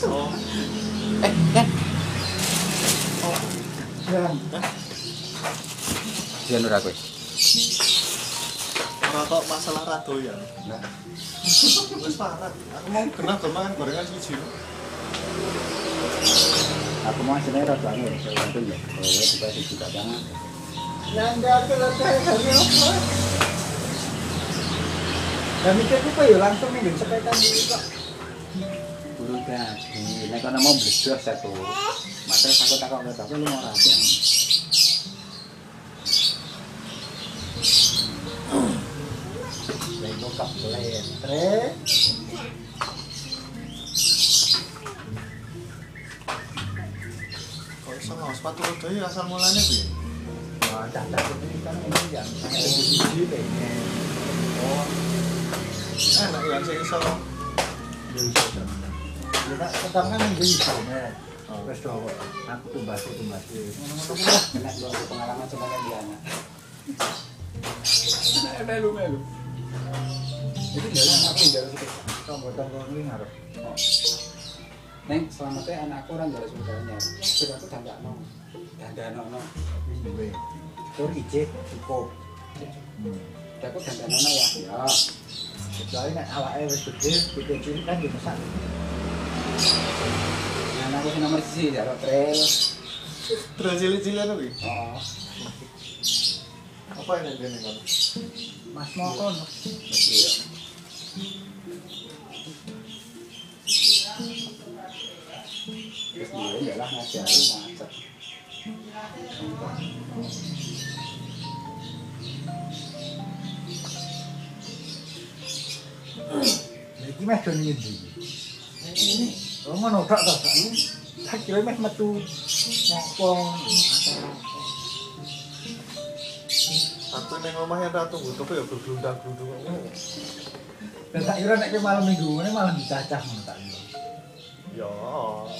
Oh, Eh, kan? Nur aku. ora kok masalah rado ya. Nah, Wis parah. Aku mau genah dol mangan gorengan siji. aku mau sini rada anu ya, ya. Oh, ya juga juga jangan. yang enggak selesai dari apa? Dan mikir apa ya langsung nih sepeda dulu kok. Buru dadi. Nek kono mau bledos satu. Masa aku takok ke tapi lu mau rapi. Lego kaplen. Tre. Kok iso ngos sepatu roda ya asal mulane piye? Wah, cacat ini kan ini pengen. Oh. Enak ya sing iso. Kita sedangkan yang di. Oh. Wes aku itu itu. Ngono-ngono lah, kena gua pengalaman sebenarnya di anak. Nah, melu melu. Jadi jalan aku jalan itu. Kamu tanggung ini harus. Neng, selamatnya anakku orang dari sebenarnya. Sudah aku tanda no, tanda no no. Tur ije cukup. Aku tanda no ya. Ya. Kecuali nek awake wis gede, gede kan dimasak. Nomor siji jaro trail. Terus cilik-cilik kuwi. Oh, Apa yang kan? Mas iya. Terus dia ya lah ngajarin. Iki meh do nyendi. Ini. Oh ngono tok to. Tak kira meh metu ngopong. Aku ning omah yang ratu butuh ya bergelundang-gelundung. Dan tak kira nek malam minggu ngene malah dicacah ngono tak kira. Ya,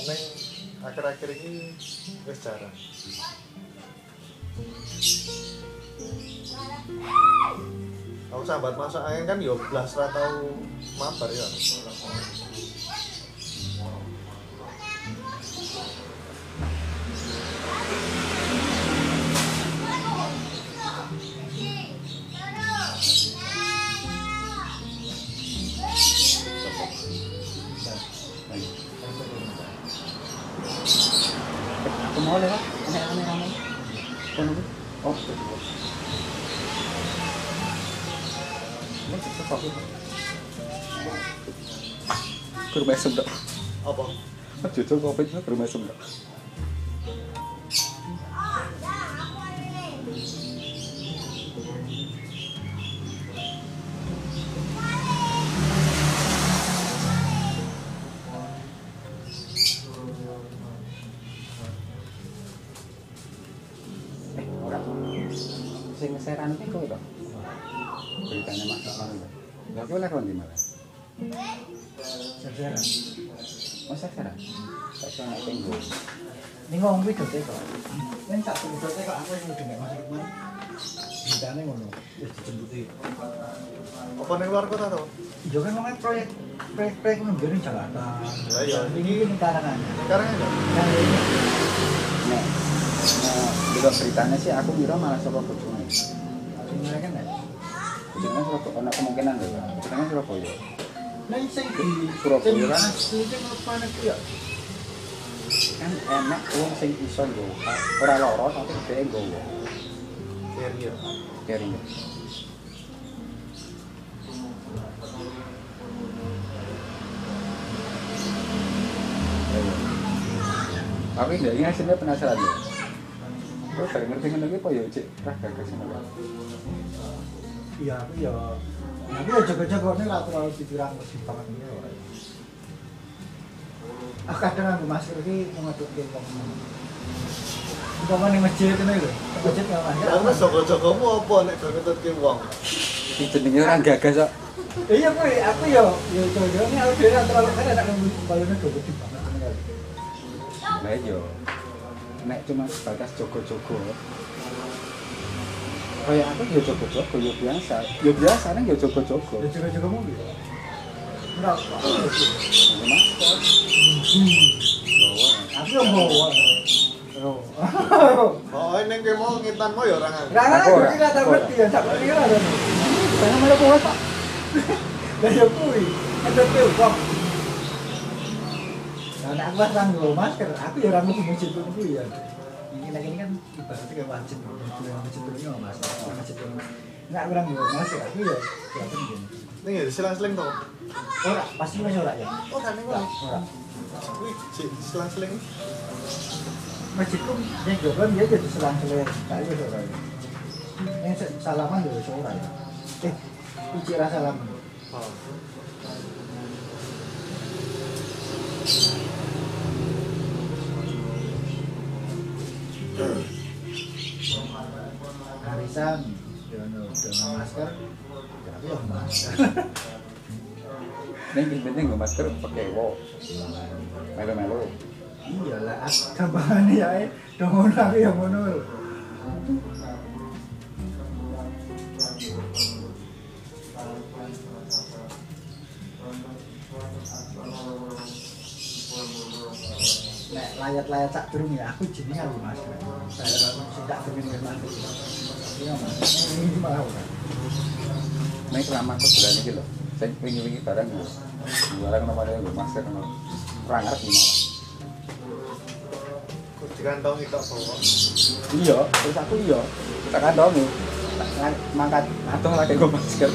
ning akhir-akhir ini wis jarang. Aku sambat masak angin kan ya blas ra tau mabar ya. Jujur kopi itu ke rumah sembdak. Eh, Ning ngomong kuwi dote kok. Ning dote kok aku yang udah nek masuk rumah. Bintane ngono. Wis dijemputi. Apa ning luar kota to? Kan proyek proyek-proyek ngene Jakarta. Lah. Ini ini karangan. Nah, ini nah, beritanya sih aku kira malah saka bojone. Kan. Bojone kan kemungkinan. Bojone Surabaya. Nah, sing di Surabaya kan? Sing ya? Kan enak wong sing iso nggo. Ora loro tapi dhek nggowo. Carrier. Kering. Tapi nggak ini hasilnya penasaran ya. Kau sering ngerti ngono iki apa ya cek rah gagas ngono. Iya, aku ya. Aku ya jaga-jaga nih lah terlalu dipirang mesti banget ora. Aku kadang aku masker iki ngaduk ke wong. Umpama ning masjid ini lho. Masjid nggak masuk. Lah wis jaga-jagamu apa nek gak ngetutke wong? Iki jenenge gagas kok. Iya aku aku ya ya jaga ini aku dhewe terlalu kan ada balune do gede banget ini. Lah iya. Nek cuma sebatas jogo-jogo. Kayak aku ya jogo-jogo ya biasa. Ya biasa nih ya jogo-jogo. Ya jaga-jaga mobil. Ngerokok. Nganggo masker. Bawa. Aku yang. Oh. Ini kayak mau ngitan mau ya orang kan Aku aku ora. kira ngerti ya, ngerti kan. Saya malah bawa Pak. Kuwi. Ada kok. Aku pas nganggo masker, aku ya ora mesti masjid kuwi ya. Ini lagi ini kan wajib yang. Masjid kuwi. Nek aku ya. Ini ya selang-seling toh. Ora, pasti wis ora ya. Oh, kan ini Ora, kok. ora. Wih, cik, selang-seling. Masjidku yang jodoh dia jadi selang-seling. Tak wis ora ya. Yang se- salaman ya wis ora ya. Eh, iki ra salaman. Oh. Arisan, Yono dengan masker, yang penting nggo masker pakai wo. Melo-melo. Iyalah, gampangane ya, eh. dong ngono aku ya layat-layat sak durung ya aku jenenge aku. Saya tak durung ya masker. Iya mas, ini mau kan. Nek selama aku bulan iki lho. Sing wingi-wingi barang lho. Barang nomornya nggo masker ngono. Ora ngerti malah. Dikantongi tok bawa. Iya, terus aku iya. Tak kandongi. Tak ngan- mangkat atung lagi nggo masker.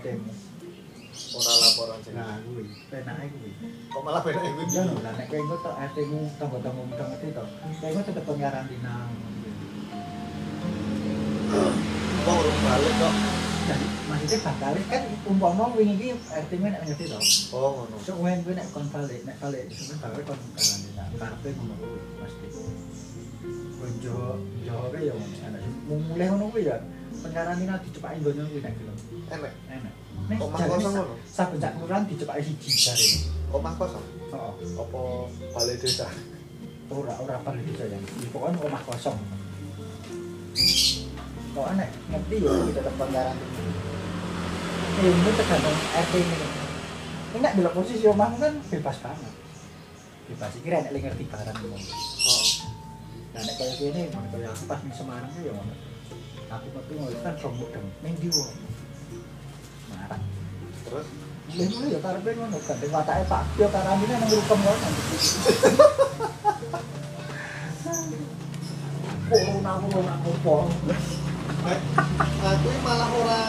ATM. ora laporan sih. Nah, kuwi penake kuwi. Kok malah? Ya lho, lah nek kowe engko tok RT mu tangga-tangga mu ngerti to. Kowe engko tetep pengarantina. Kok urung balik kok. Maksudnya bakal kan umpama wingi iki RT mu nek ngerti to. Oh, ngono. So kowe kowe nek kon balik, nek balik semen bakal kon karantina. Karepe ngono kuwi mesti. Konjo jawab ya ngono. Anak mulai ngono kuwi ya. Pengarantina dicepaki donya kuwi nek film. Enek. Enak. Nek Omah kosong ngono? saben sak kelurahan dicepaki siji jare. Omah kosong. Heeh. Apa balai desa? ora ora perlu disayang pokoknya rumah kosong kok aneh ngerti ya kita tetap pelanggaran eh ini tergantung RT ini ini nggak bila posisi rumah kan bebas banget bebas kira nek ngerti barang ini Oh. nah nek kayak gini kayak aku pas di Semarang ya ngono aku tapi ngono kan from mudeng ning ndi wong. Marah. Terus? Mulai ya karepe ngono. Kan ning watake Pak Dio karantina nang rukem ngono. Corona corona opo? eh, aku ini malah ora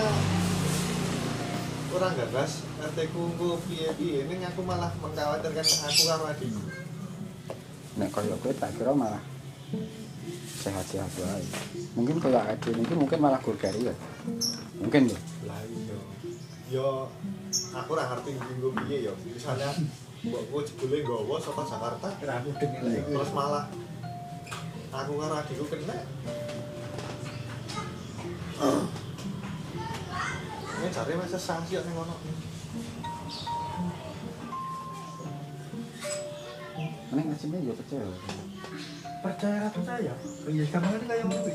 ora gagas RT ku piye-piye. Ini aku malah mengkhawatirkan aku karo adikku. Nek kaya kowe tak kira malah sehat-sehat wae. Mungkin kaya ade niki mungkin malah gurgari ya. Mungkin ya. Lah iya. Yo aku ora ngerti minggu piye yo. Misalnya mbokku jebule nggawa saka Jakarta terus malah aku karo adikku kena. Ini cari masa sanksi yang ngono. Nek asine ya percaya. Percaya apa percaya? Iya gampang ini kayak ngono.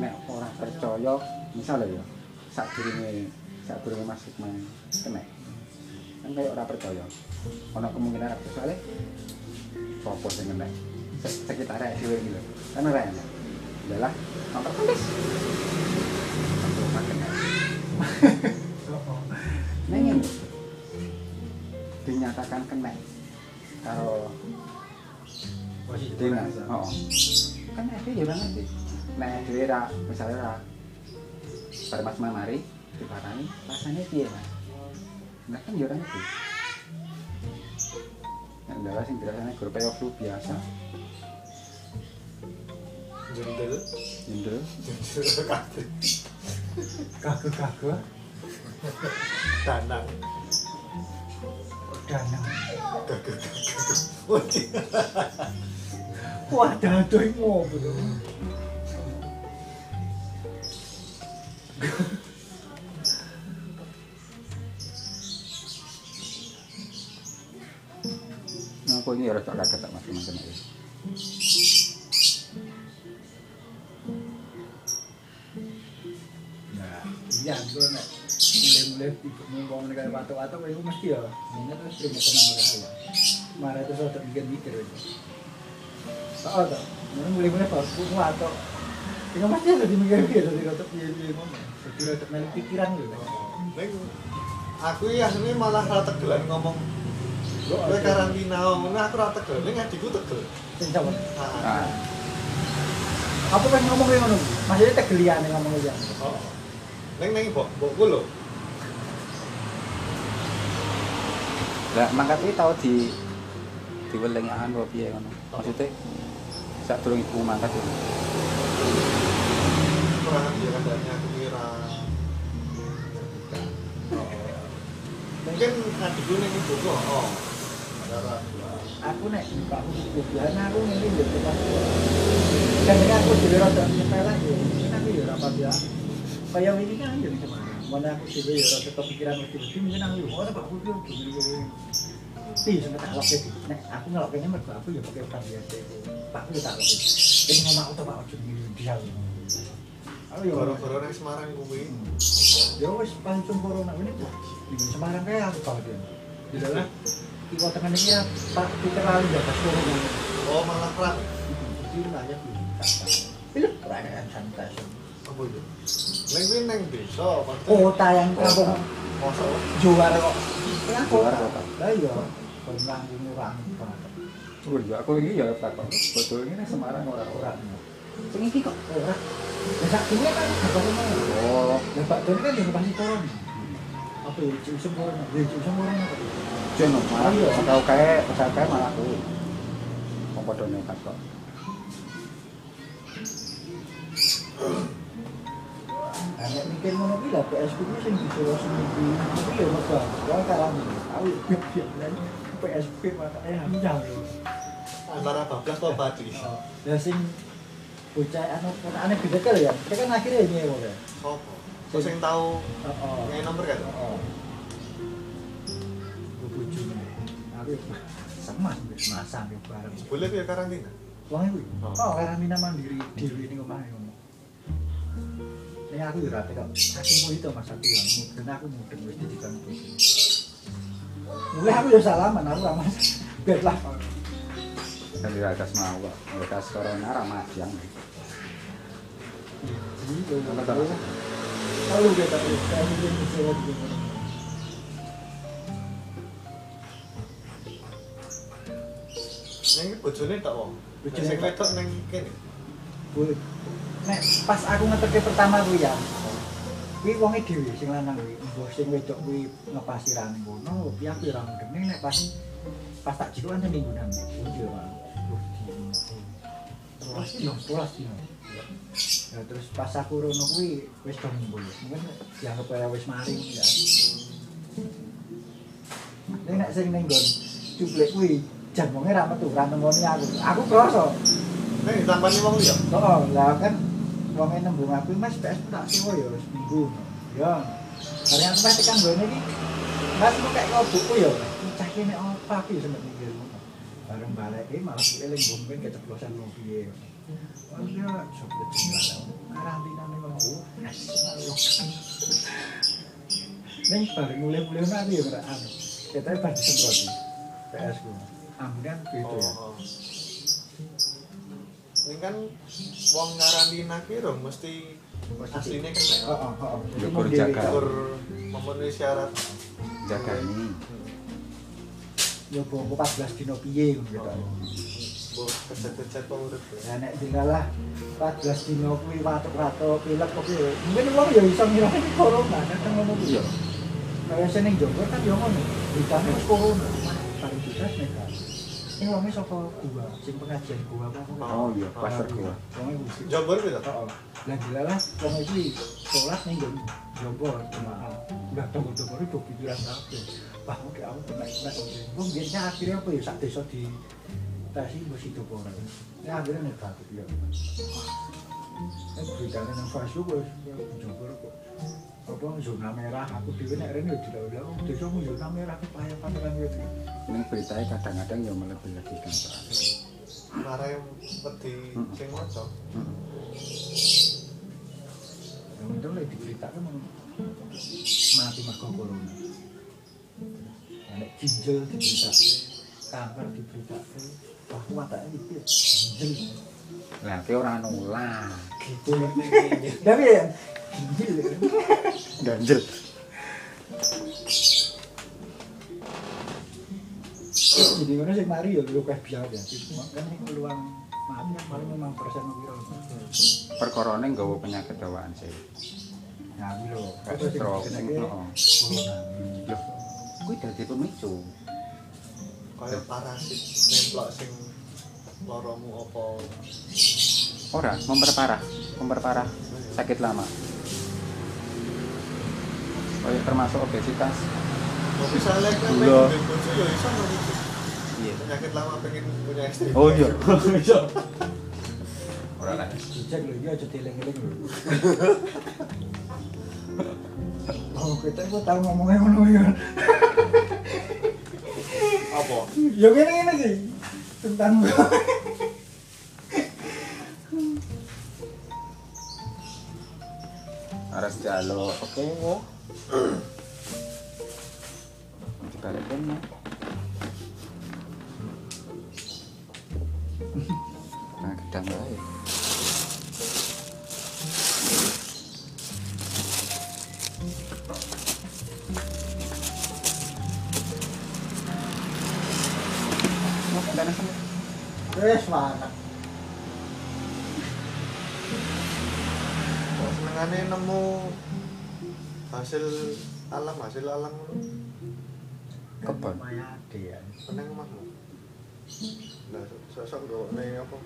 Nek ora percaya, misalnya ya sak durunge sak durunge masuk main kena. Kan kayak ora percaya. Ono kemungkinan ora percaya. Apa sing kena? Se- Sekitar dhewe iki lho. Kan ora enak. Yalah, nomor tulis. Aku ora kena. Neng ini dinyatakan kena karo Dinas. Oh. Kan ada ya banget sih. Nek dhewe ra misale ra bar pas mari diparani rasanya piye, Mas? Nah kan yo ora ngerti. Nek ndalah sing dirasane grup kayak flu biasa. Jendel, Jendel. jendel kabeh. Kagak-kagak. Danang. danang. Gagah gagah. Wah, dadoh iki ngopo to. Nah, aku ini rada kaget tak mas macam itu. Nah, iya gue nek mulai-mulai ikut ngomong dengan watu-watu kayak mesti ya. Ini terus terima tenang ya. Marah itu sudah mikir-mikir aja. Pas gue watu. Ini mesti ada dari ngomong. Melik pikiran gitu. Aku ya aslinya malah rata tegelan ngomong Gue karantina ngono aku rata tegel, ning adikku tegel. Sing sama. Ah. Apa kan ngomong kayak ngono? Maksudnya tegelian ngomong aja. Oh. Neng neng mbok mbokku lho. lah iki tau di diwelengahan apa piye ngono. Maksudnya sak durung ibu mangkat. Kurang kira. Mungkin adikku ning ibuku oh. Aku nek aku kebiasaan aku ngene pas. Kadang aku dhewe rada nyepelek yo. Mungkin aku yo ora ya. Kayak ini kan yo sama. Mana aku dhewe yo rada kepikiran mesti mungkin aku yo ora Pak aku Tapi sampe tak loke nek aku ngelokene mergo aku yo pakai pan biasa. Pak aku yo tak loke. Ini ngomong aku tuh Pak ojo dia. Aku yo goro-goro nang Semarang kuwi. Ya wis paling corona ini. Di Semarang kayak aku banget ya. Di dalam di kota kan ini ya Pak Peter lalu ya pas corona. Oh, malah kerap. Di wilayah di Pilih perayaan santai. Apa itu? Neng kuwi neng desa. Kota yang kampung Mosok. juara kok. Juara kota. Lah iya. Pernah ngurang banget. Oh iya, aku ini ya takon. Betul ini Semarang ora ora. Orang. Sing iki kok ora. Ya sak kan ngono. Oh, Ya Pak Doni kan yang pasti corona. Apa ya cuma corona. Ya cuma corona. jono malah tau kae tau kae malah kuwi. Kok padha nekat kok. Anak mikir ngono kuwi lah PSP kuwi sing disuruh seminggu. Kuwi ya mergo karang tahu ya PSP makane hamjang lho. Antara bablas atau padi. Ya sing bocah anu aneh beda kali ya. Kita kan akhirnya ini ya. Bang. Sopo? Kok sing tau Heeh. ngai nomor kan? Ku bojone. Aku sama masang yo bareng. Boleh ya karantina. Wong iku. Oh. Oh, karantina mandiri dhewe ning omah ngono. Nek aku yo ra tekok saking itu Mas aku ya mudeng aku mudeng wis didikan bojo. Mulai aku yo salaman aku sama bet lah. Kan di atas mau kok. Atas corona ra majang. Jadi Apa tahu? Lalu kita terus kami yang bisa di Neng bojone tak wong. Bojone Sing tak. wedok neng kene. Boleh. Nek pas aku ngeteke pertama kuwi ya. Kuwi wonge dhewe sing lanang kuwi. Mbah sing wedok kuwi ngepasi rane ngono, piye aku ora mudeng nek pas pas tak jikokan sing mingguan. Iya, Pak. Terus dino, terus dino. Ya terus pas aku rono kuwi wis do minggu. Mungkin dianggap kaya wis mari ya. Nek nek sing ning nggon cuplek kuwi jan wonge ra metu, ra nengoni aku. Aku krasa. Neng ditampani wong liya. Oh, lah kan wong nembung aku Mas PS tak sewa ya seminggu. Ya. Hari aku pas tekan gone iki Mas kok kayak ngobukku ya. Cah kene apa aku ya sempet mikir ngono. Bareng balik eh malah kuwi eling bomben keceplosan wong piye. Oh iya, coba jenengan. Karantina ning ngono. Ning bareng mulai-mulai aku ya anu. Ketane bar disemproti. PS ku. Ambunan beda ya. Oh. Ini kan wong karantina ki ro mesti aslinya kan Heeh. Ya, jaga. kur memenuhi syarat. Jaga ini. Ya bawa 14 dino piye ngono gitu. Bu, kerja-kerja kok urip. ya. Ya nek dilalah 14 dino kuwi watuk-watuk pilek kok piye. Mungkin wong ya iso ngira ini corona nek ngono kuwi. Iya. Kaya seneng Jogor kan yo ngono. Ditanya corona, paling bisa nek Ini wongnya saka gua, sing pengajian gua apa. Oh iya, pasar gua. Wongnya wis. Jombor gitu. Heeh. Lah dilalah wong iki salat ning Jogor jemaah. Lah tunggu-tunggu itu pikiran kabeh. wah oke aku pernah pernah gue biasanya akhirnya apa ya sak desa di tasi gue situ orang ya akhirnya nih batuk ya kan beritanya nang Facebook gue coba kok apa zona merah? Aku dhewe nek rene dilawa desa mu zona merah aku payah pantang yo ning beritae kadang-kadang yo melebih-lebih kan Pak. Wedi sing maca. Ya yo ndelok diberitake mung mati mergo corona. Nek ginjal diberitake kanker diberitake wah watake iki ginjal ki ora nulah Gitu. Tapi ya, ya. Ganjel. jadi mana sih mari ya lu kayak biar ya cuma kan ini peluang mati kan paling memang persen Perkorone nggawa penyakit bawaan sih. nah loh Kayak stroke sing no. corona Loh, kuwi dadi pemicu. Kaya parasit nemplok sing loromu apa. Ora, memperparah, memperparah sakit lama. Kayak termasuk obesitas. Misalnya kan Gula. pengen bojo ya iso memicu. Iya. Penyakit lama pengen punya istri. Oh iya. Ora lah. Cek lho, iya aja dieling-eling lho. Oh, kita kok tahu ngomongnya ngono ya. Apa? Ya kene ngene sih. Tentang Aras jalo, oke wo. Dibalikin ya. Nah, gedang. Mau kendana sama. wes mana. Kok senengane nemu hasil alam hasil alam. Kebon. Mayade ya. Seneng omahmu. Lah sosok nggo ne apa?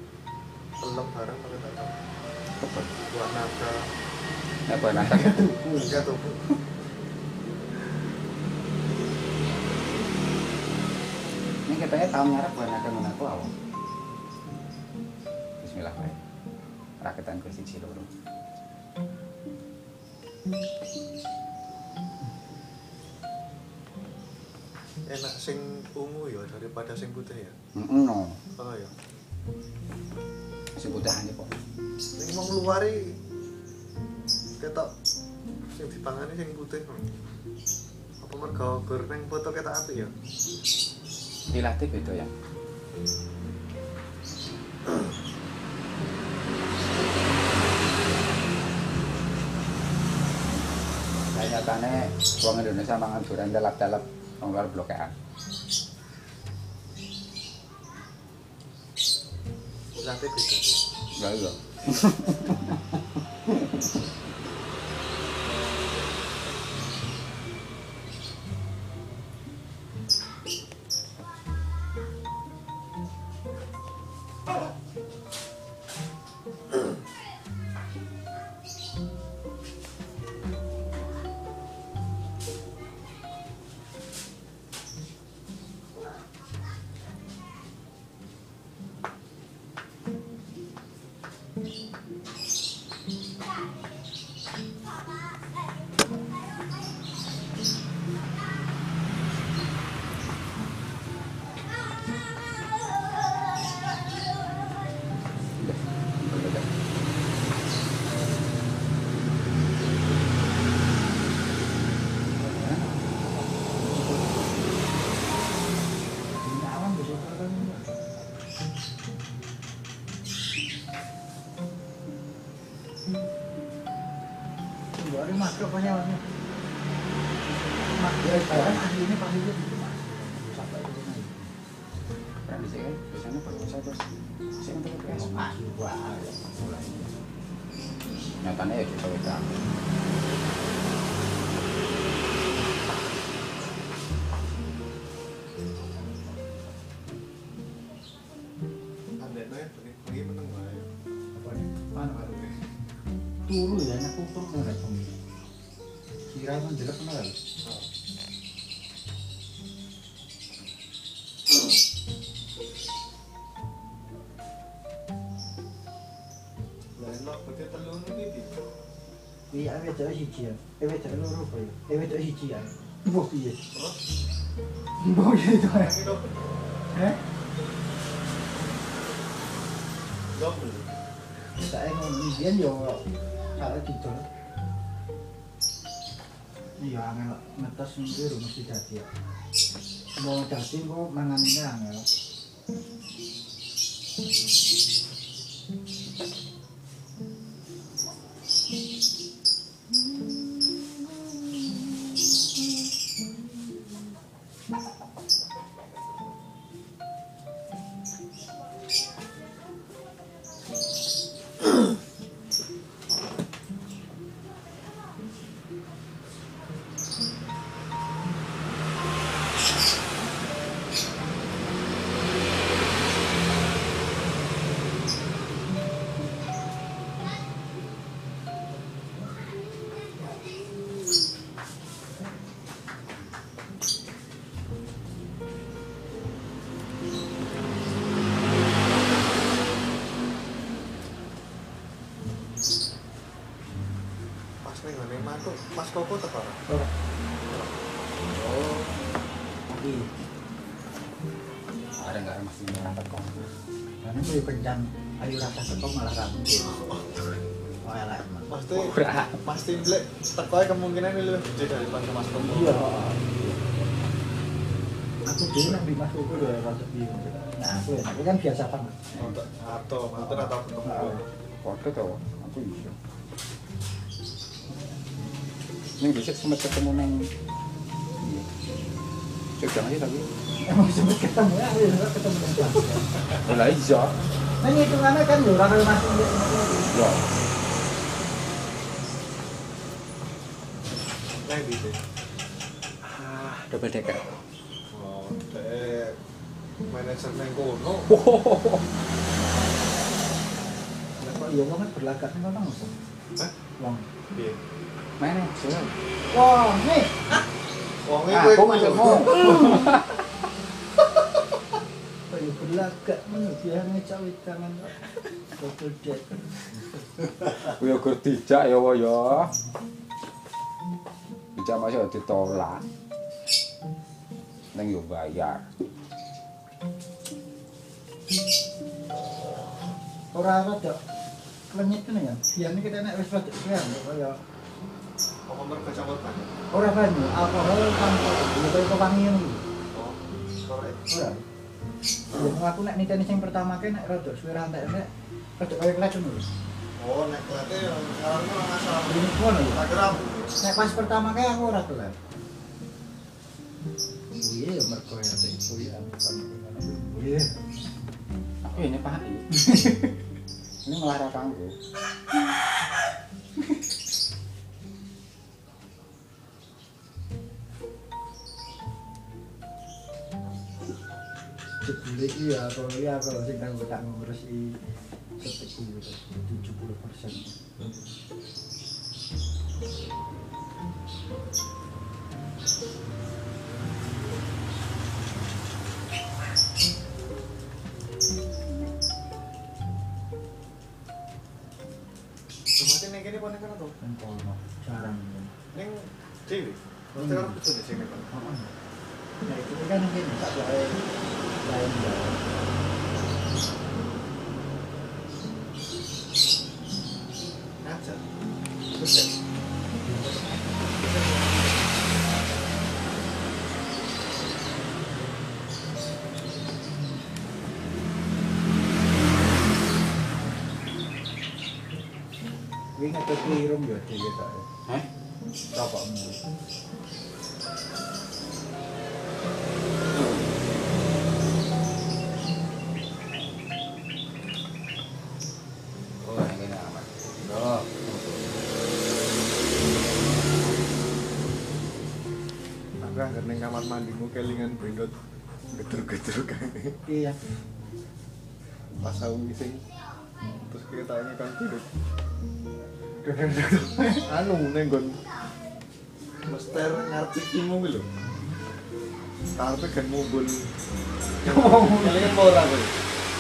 Pelem barang pakai tak. Kebon. Buat naga. Ya buat naga. Enggak tuh. Ini katanya tahun ngarep buat naga menaku awal. Bismillah baik. Rakitan ke siji loro. Enak sing ungu ya daripada sing putih ya. Heeh no. Oh ya. Si putih aja kok. Ning mau ngeluari ketok sing dipangani sing putih. Apa mergo gur ning foto ketok apik ya? Dilatih beda ya. Nyatane wong Indonesia mangan durian telap-telap wong luar blokean. Latih beda. Ya iya. Nyawa Mak, ya ahli ini pasti itu. Sampai itu nanti. Kan biasanya bagus saya terus sing untuk PS. Masuk wah, ya, mulai. Ya bisa wedan. Andekno ya bengi-bengi meneng गिरावण दिलं पण झालं E a vetra jitia. E vetra no rupo. E vetra jitia. Bom dia. Bom jeito é. É? Dobro. Sai no dia de ouro. Cara, que torno. Iya, angel ngetes niku mesti dadi ya. Mau dadi kok manganine angel. Blek teko kemungkinan lebih gede daripada Mas Koko. Iya. Aku dulu nang di Mas Koko udah rasa bingung. Nah, aku ya, aku kan biasa tak atau mantu atau ketemu. Kode tau, aku iya. Ini bisa sempat ketemu neng. Iya. Coba aja tapi. Emang sempet ketemu ya, aku ya ketemu nang kelas. Lah iya. Nah, hitungannya kan yo ora kaya masih Ya. Di sini. Ah, double decker. Oh, dek manajer nang kono. Lah kok iya banget berlagak nang kono. Mas? Hah? Wong. Piye? Mana? Coba. Wah, nih. Wonge Ah, kowe aku maksudmu. Kayak berlagak men cawit tangan kok. Double deck. Kuwi gur dijak ya wa ya. Dijak masih ditolak. Neng yo bayar. Ora rada klenyit kene ya. Biyen kita nek wis rada kean kaya Apa mergo campur banyak? ora banyu, alkohol tanpa kewangi ngono. Oh, korek. Ora. Ya aku nek niteni sing pertama ke nek rada suwe rantek rada kaya ngono. Oh, nek kelate yang sekarang ngono ya. Tak kira Nek pas pertama ke aku ora kelet. Iya ya mergo ya sing kuwi bukan Iya. Aku ini Pak. Ini malah ra kanggo. Jebule iki ya kalau ya kalau sing kanggo tak ngurusi setik kuwi 70%. Rumahnya ning kene apa ning kono to? Kan kono jarang. Sing kono. Nah, itu kan mungkin tak lain lain ya. Klirum ya dhewe tak. Hah? Rokokmu. Aku ning kamar mandimu kelingan brindot gedruk-gedruk Iya. pas aku ngising terus kita tanya kan tidur anu neng kon master ngerti timu lho. Tarpe kan mumbul kalian mau ora kowe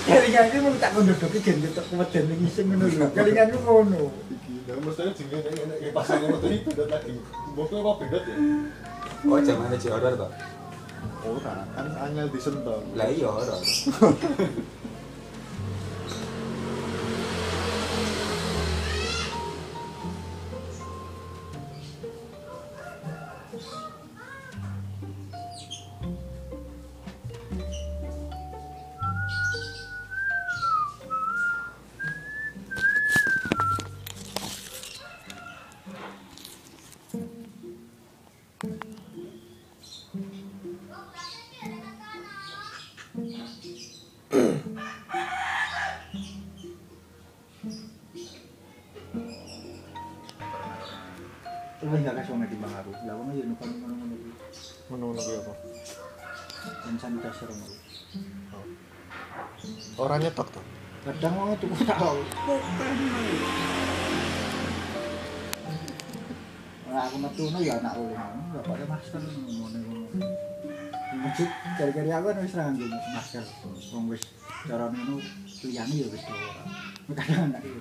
kalian iki mung tak kondodoke gen tetep weden ning isin ngono lho. Kalian ku ngono. Iki lha mestine jeneng ngene iki pasang ngono iki pedot lagi mbokno apa pedot ya? Oh, Kok jaman e order to? Oh, kan, kan, angel disentuh. Lah, iya, ora. Dan sanitizer ngono. Ora nyetok to. Kadang wong tuku tau. Nah, aku metu no ya anak ulin. Enggak pakai masker ngono ngono. Di masjid kali-kali aku wis ra nganggo masker. Wong wis cara ngono liyane ya wis ora. Kadang anak itu.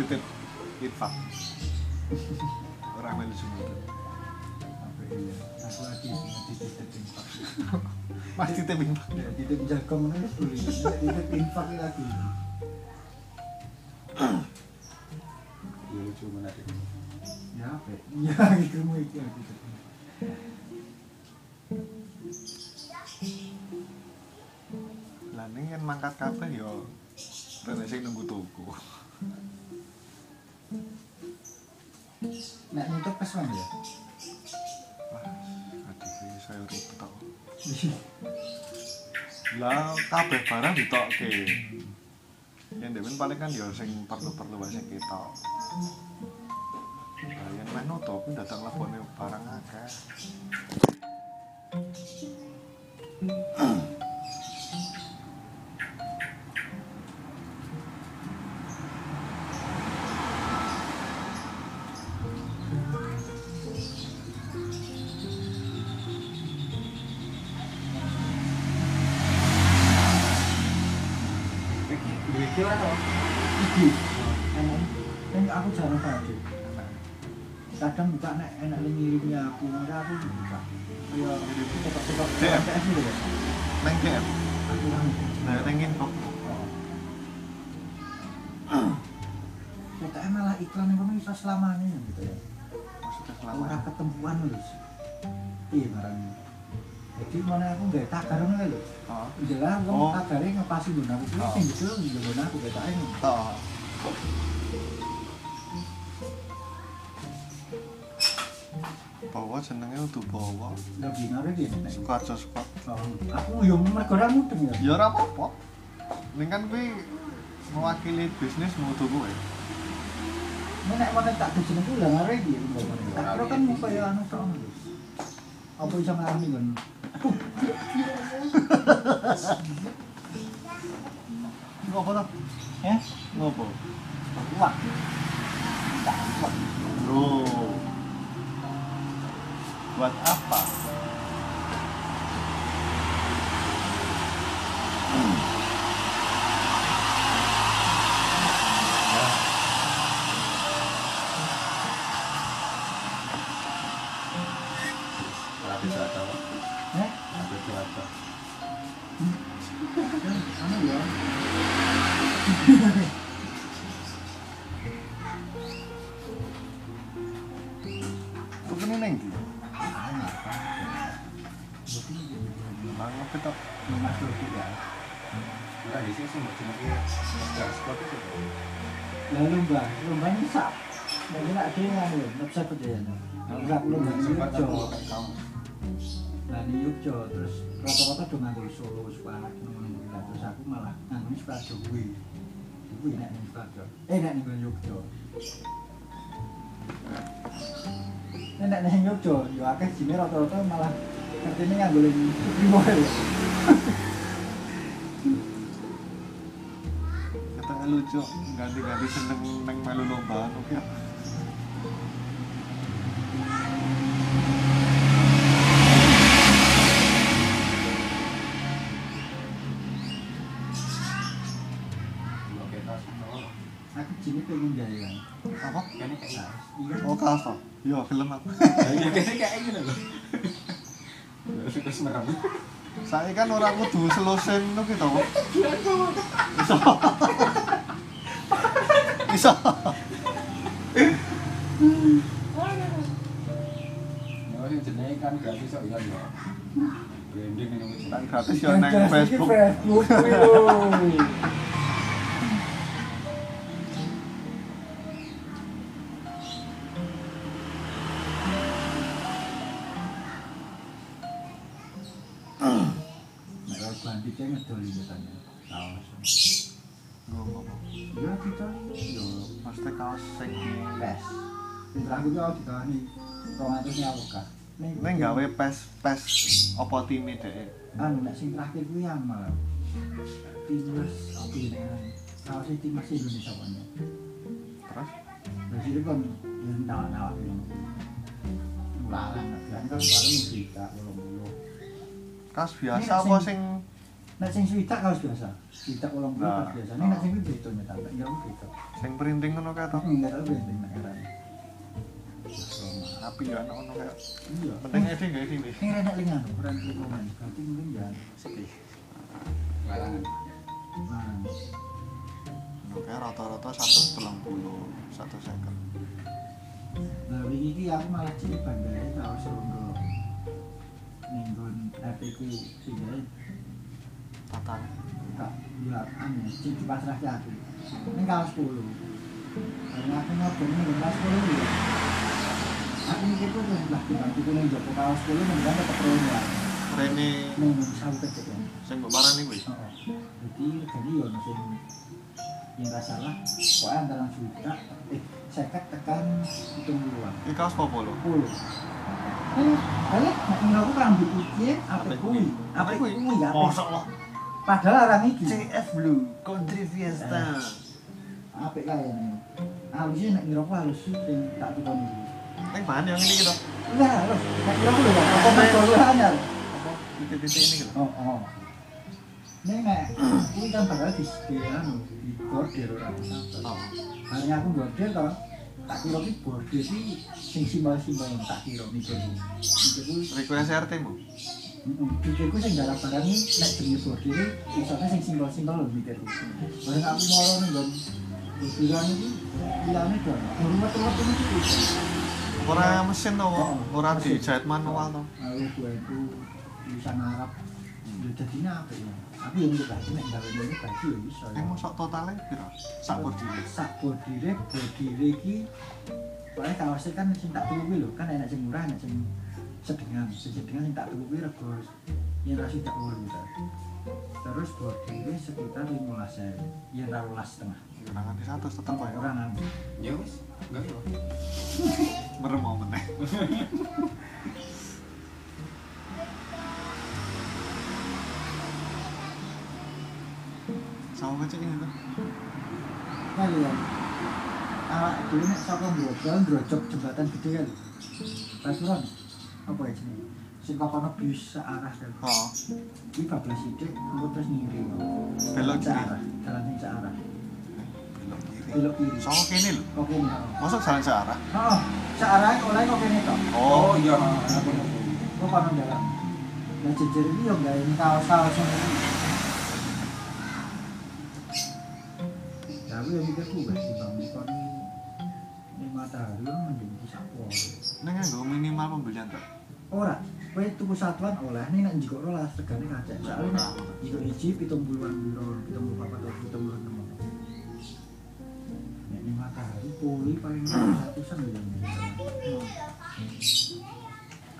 Titip infak. Orang. Apa iya? Aku lagi di titik infak. Mas titip infak. Ya, titik jago mana wis beli. Titik infak lagi. Ya lucu ini. Ya apa? Ya gitu mau iki gitu. Lah ning kan mangkat kabeh ya rene sing nunggu tuku. Nek nutup pas mana ya? Wah, adikku saya ribet tok. Lah kabeh barang ditokke. Yang demen paling kan ya sing perlu-perlu wae sing ketok. Yen meh nutup datang lebone barang akeh. Enak ning ngirimnya aku, ora aku buka. Ya, cepat-cepat DM. Gitu ya. Neng DM. Aku. Nah, neng inbox. Kita malah iklan yang bisa selamanya gitu ya. Maksudnya selama Ora ketemuan lho. Iya barang. Jadi mana aku gak takar ngono lho. Oh. Jelas kamu Oh. takare ngepasi dulu aku Oh. sing disuruh njogo aku betake. Oh. Bawa jenenge udah bawa. Lebih ngare iki nek. Suka aja suka. Oh, Aku yo mergo ora mudeng ya. Ya ora apa-apa. Ning kan kuwi mewakili bisnis mau tuku kowe. Nek mana tak kejeneng ku lah ngare. Tak kira kan mau kaya anu tok. Apa bisa ngarani kan? Ngopo to? Ya, Ngopo? wah. Tak wah. Loh. Buat apa? Ini Yogyo. Lah ini Yogyo terus rata-rata udah nganggo solo anak ngono. Terus aku malah nganggo suka Jowi. Jowi nek ning Sukarjo. Eh nek ning Yogyo. Nek ning Yogyo, yo akeh jine rata-rata malah kerjane nganggo ning ya. Katanya lucu, ganti-ganti seneng neng melu lomba anu ya. film jalan apa? kayaknya kayak oh kava iya film apa? iya kayaknya kayak gitu loh. Terus merem. Saya kan orang kudu selosin itu gitu. Bisa. Bisa. Oh, ini kan gratis ya, iya ya. Branding ini gratis ya, nang Facebook. Facebook, kalau banditnya ngedol ini tanya. Kaos. Ya kita yo Pasti kaos sing pes. Sing terakhir yo dikani 200 nyawa kah. neng gawe pes pes apa time deh. anu nek sing terakhir kuwi yang malah timnas apa ini kaos timnas Indonesia kan Terus dari situ kan yang film ulalan kan kan paling cerita belum belum kaos biasa apa sing nek sing cerita kaos biasa cerita ulang Nah. kaos biasa ini nek sing itu itu nyata tak ngira gitu sing printing ngono kae to? tapi nggak tahu penting nek era Api ya ono ono kae. iya Penting edit gak ini renek lingan lingkungan berarti mungkin ya sepi. Larangan. nah Oke rata-rata 130 satu second. Nah, wingi iki aku malah cilik bandare kaos rondo. Ning nggon RTP sing Tak buat anu sing dipasrahke aku. Ning kaos 10. Karena aku ngobrol ning kaos 10 ya. Aku mikir tuh lah timbang tuku ning Joko kaos 10 ning kan. Rene. Ning sawu kecek ya. Jadi yang nggak salah pokoknya antara juta eh seket tekan hitung puluhan kaos apa lo? puluh eh balik nek aku rambut apa apa ya Mosok. Padahal orang iki. CF Blue Country Fiesta. apik kae nih halusnya nek ngira aku halus sing tak tukoni iki Ning bahan yang ini gitu. enggak halus nek ngira aku lho apa Apa titik-titik ini gitu. oh oh. Ini nek kuwi kan padahal di anu di border ora sampe Oh. Hanya aku border toh tak kira ki border ki sing simbol-simbol yang tak kira mikir. Ku mikir ku Request RT mu. Pikirku sing garap barang iki nek jenenge bordir isone sing simbol-simbol lho mikirku. Bareng aku moro nggon bordiran iki ilane do. Ruwet-ruwet iki iki. Ora mesin to, Oh, ora dijahit manual to. Lalu gue itu tulisan Arab. Ya jadinya apa ya? Aku yang ngerti lagi nek gawe ngene baju ya iso. Ning mosok totale piro? Sak bordile. Sak bordire bordire iki Soalnya kaosnya kan sing tak kuwi lho, kan enak sing murah, enak sing sedengan. Sedengan sing tak tuku kuwi rego yen ra 8 juta. Terus bordire sekitar 15.000. Yen ra 12 setengah. Ora nganti 100 tetep ae. Ora nang. Ya wis, enggak apa. Merem mau meneh. Sama kecil ini tuh. Kalian awak dhewe nek saka Grogol ndrojok jembatan gede kan. Pasuruan apa ya jenenge? Sing kokono bis searah kan. Oh, Iki bablas sithik, engko terus ngiri. Belok searah, jalan sing searah. belok kiri. Belok kiri. Sama kene lho. Kok kene. Masuk jalan searah. Heeh, searah oleh kok kene to. Oh, iya. Kok kono dalam. Nah jejer iki yo gawe kaos-kaos ngono. Ya aku yo mikir ku wis bang kon ini matahari kan mending iki sapo. Neng nggo minimal pembelian tuh. Ora, kowe tuku satuan oleh ning nek njiko rolas regane kacek. Soale nek njiko iji 70-an piro, 74 atau 76. Nek puli paling ratusan gitu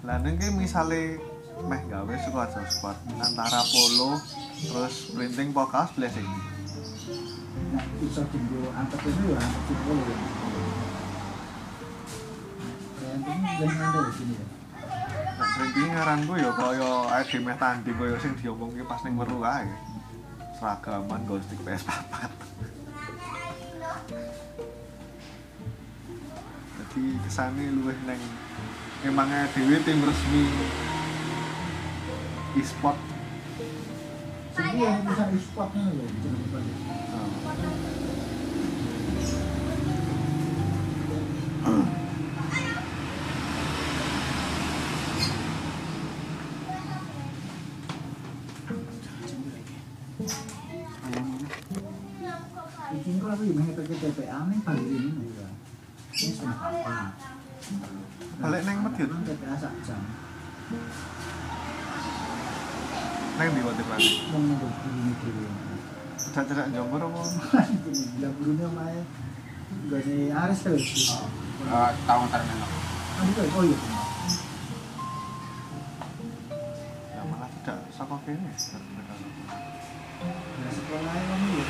Lah ning ki misale meh gawe squad squad antara polo terus printing podcast blessing. nah bisa tinggal angkat itu ya itu boleh ya printing ngaranku ya kaya ae meh tanding kaya sing diomongke pas ning weru ae. Seragaman go stick PS4. Jadi kesane luwih neng emangnya dhewe tim resmi e-sport Jadi yang bisa e-sportnya loh, jangan Balik neng jam. neng di balik Mau nunggu ini dulu. cedak-cedak jombor apa Gila burungnya. Gak sih. Eh, tahun terminal oh iya. ya malah tidak saka kene Ya sekolah kamu ya.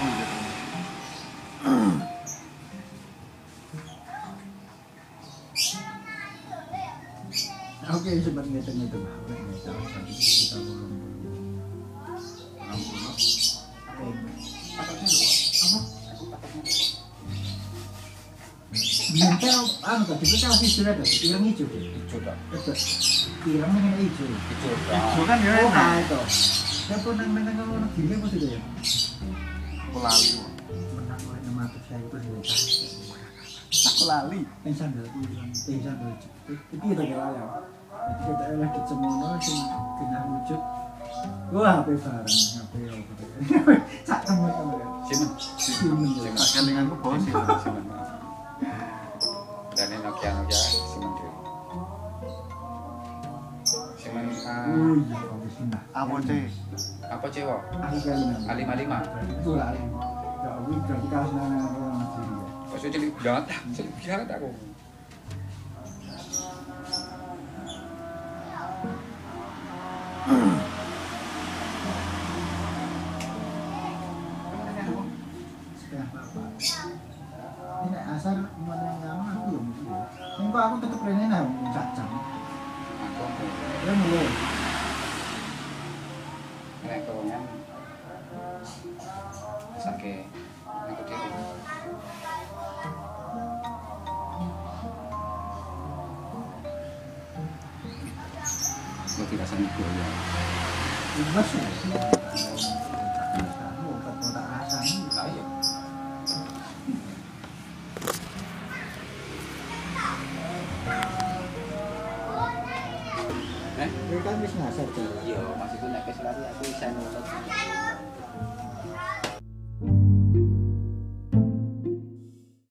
oh iya Oke, sempat ngitung-ngitung. Oke, ngitung. Satu, kita belum Nempel, anu tadi kita kasih sudah tadi, pirang hijau. hijau tok Betul. Pirang dengan hijau. hijau Ijo tok kan ya Oh, enak nah itu. Siapa nang nang nang nang gini apa sudah ya? aku lali Wak. Menang oleh enam ratus saya itu sudah aku lali Yang sandal itu, yang sandal itu kita kira ya. Jadi kita lagi cemono, sing kena wujud. Wah, HP barang, HP apa? Sak kamu kamu kan. simen Simen ya. tak kelinganku bos sih simen dan ini Nokia Nokia simen cuy simen ah, Oh iya, bagus nah. apa cek apa Aku kali nang. A55 Itu lah. Ya, aku berarti kalau nang nang orang sudah cilik banget cilik banget aku Setengah